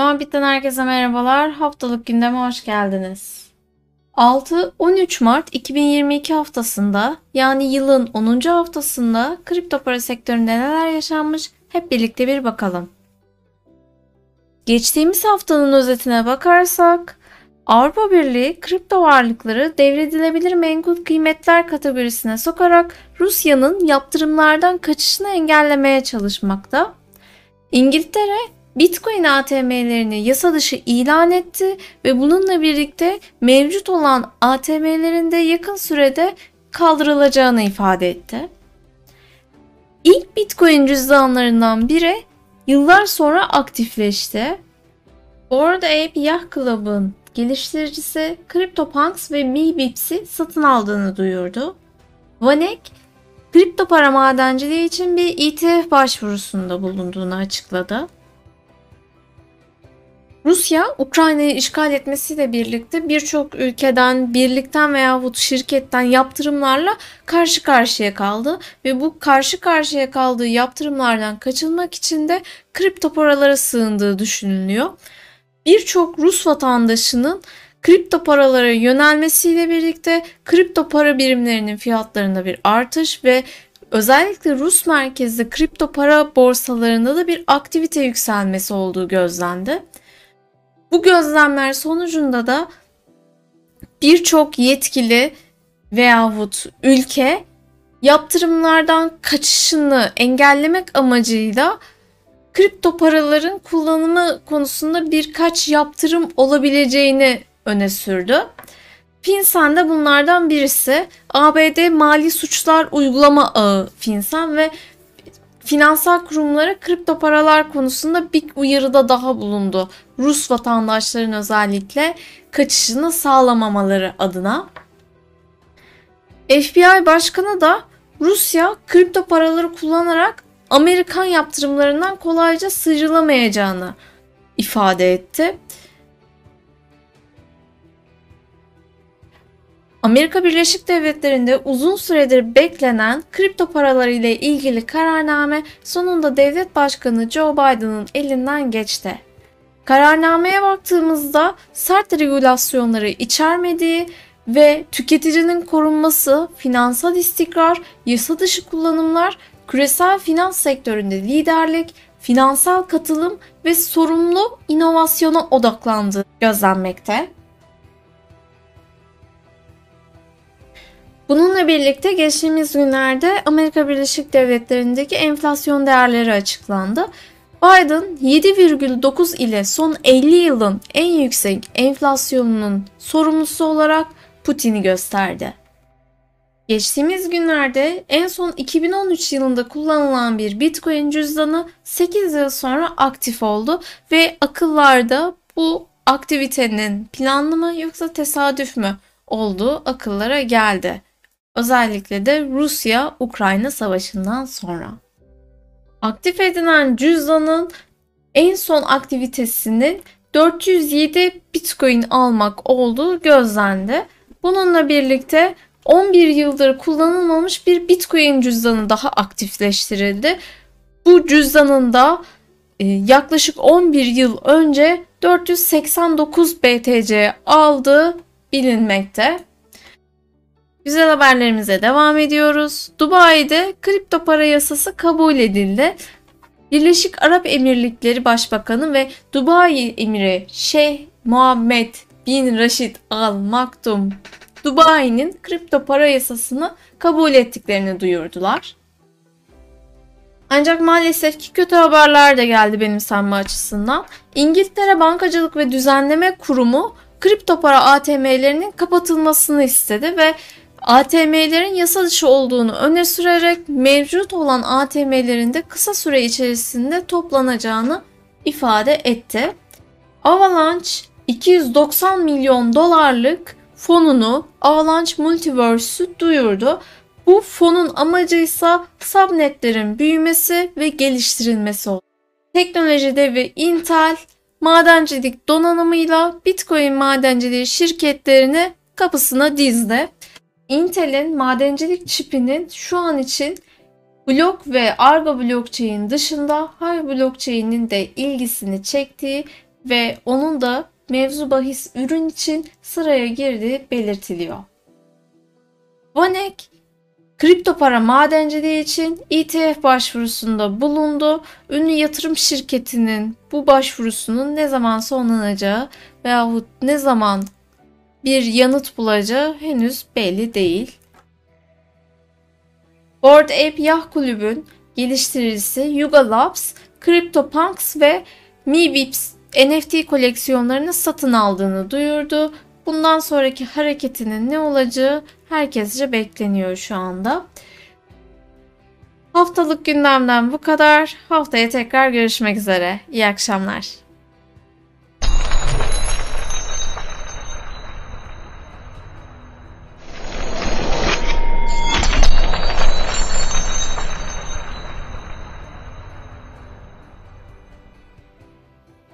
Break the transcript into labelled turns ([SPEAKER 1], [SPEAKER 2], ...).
[SPEAKER 1] Muhabbitten herkese merhabalar. Haftalık gündeme hoş geldiniz. 6-13 Mart 2022 haftasında yani yılın 10. haftasında kripto para sektöründe neler yaşanmış hep birlikte bir bakalım. Geçtiğimiz haftanın özetine bakarsak Avrupa Birliği kripto varlıkları devredilebilir menkul kıymetler kategorisine sokarak Rusya'nın yaptırımlardan kaçışını engellemeye çalışmakta. İngiltere Bitcoin ATM'lerini yasa dışı ilan etti ve bununla birlikte mevcut olan ATM'lerin de yakın sürede kaldırılacağını ifade etti. İlk Bitcoin cüzdanlarından biri yıllar sonra aktifleşti. Bored Ape Yacht Club'ın geliştiricisi CryptoPunks ve MeBips'i satın aldığını duyurdu. Vanek, kripto para madenciliği için bir ETF başvurusunda bulunduğunu açıkladı. Rusya, Ukrayna'yı işgal etmesiyle birlikte birçok ülkeden, birlikten veyahut şirketten yaptırımlarla karşı karşıya kaldı ve bu karşı karşıya kaldığı yaptırımlardan kaçınmak için de kripto paralara sığındığı düşünülüyor. Birçok Rus vatandaşının kripto paralara yönelmesiyle birlikte kripto para birimlerinin fiyatlarında bir artış ve özellikle Rus merkezli kripto para borsalarında da bir aktivite yükselmesi olduğu gözlendi. Bu gözlemler sonucunda da birçok yetkili veyahut ülke yaptırımlardan kaçışını engellemek amacıyla kripto paraların kullanımı konusunda birkaç yaptırım olabileceğini öne sürdü. FinCEN de bunlardan birisi. ABD Mali Suçlar Uygulama Ağı FinCEN ve finansal kurumlara kripto paralar konusunda bir uyarıda daha bulundu. Rus vatandaşların özellikle kaçışını sağlamamaları adına. FBI Başkanı da Rusya kripto paraları kullanarak Amerikan yaptırımlarından kolayca sıyrılamayacağını ifade etti. Amerika Birleşik Devletleri'nde uzun süredir beklenen kripto paraları ile ilgili kararname sonunda devlet başkanı Joe Biden'ın elinden geçti. Kararnameye baktığımızda sert regülasyonları içermediği ve tüketicinin korunması, finansal istikrar, yasa dışı kullanımlar, küresel finans sektöründe liderlik, finansal katılım ve sorumlu inovasyona odaklandığı gözlenmekte. Bununla birlikte geçtiğimiz günlerde Amerika Birleşik Devletleri'ndeki enflasyon değerleri açıklandı. Biden 7,9 ile son 50 yılın en yüksek enflasyonunun sorumlusu olarak Putin'i gösterdi. Geçtiğimiz günlerde en son 2013 yılında kullanılan bir Bitcoin cüzdanı 8 yıl sonra aktif oldu ve akıllarda bu aktivitenin planlı mı yoksa tesadüf mü olduğu akıllara geldi. Özellikle de Rusya-Ukrayna savaşından sonra. Aktif edilen cüzdanın en son aktivitesinin 407 Bitcoin almak olduğu gözlendi. Bununla birlikte 11 yıldır kullanılmamış bir Bitcoin cüzdanı daha aktifleştirildi. Bu cüzdanın da e, yaklaşık 11 yıl önce 489 BTC aldığı bilinmekte. Güzel haberlerimize devam ediyoruz. Dubai'de kripto para yasası kabul edildi. Birleşik Arap Emirlikleri Başbakanı ve Dubai Emiri Şeyh Muhammed bin Rashid Al Maktum Dubai'nin kripto para yasasını kabul ettiklerini duyurdular. Ancak maalesef ki kötü haberler de geldi benim sanma açısından. İngiltere Bankacılık ve Düzenleme Kurumu kripto para ATM'lerinin kapatılmasını istedi ve ATM'lerin yasa dışı olduğunu öne sürerek mevcut olan ATM'lerin de kısa süre içerisinde toplanacağını ifade etti. Avalanche 290 milyon dolarlık fonunu Avalanche Multiverse'ü duyurdu. Bu fonun amacı ise subnetlerin büyümesi ve geliştirilmesi oldu. Teknolojide ve Intel madencilik donanımıyla Bitcoin madenciliği şirketlerini kapısına dizdi. Intel'in madencilik çipinin şu an için blok ve Argo blockchain dışında Hive blockchain'in de ilgisini çektiği ve onun da mevzu bahis ürün için sıraya girdiği belirtiliyor. Vanek kripto para madenciliği için ETF başvurusunda bulundu. Ünlü yatırım şirketinin bu başvurusunun ne zaman sonlanacağı veyahut ne zaman bir yanıt bulacağı henüz belli değil. Bored Ape Yah Kulübün geliştiricisi Yuga Labs, CryptoPunks ve Meebips NFT koleksiyonlarını satın aldığını duyurdu. Bundan sonraki hareketinin ne olacağı herkesce bekleniyor şu anda. Haftalık gündemden bu kadar. Haftaya tekrar görüşmek üzere. İyi akşamlar.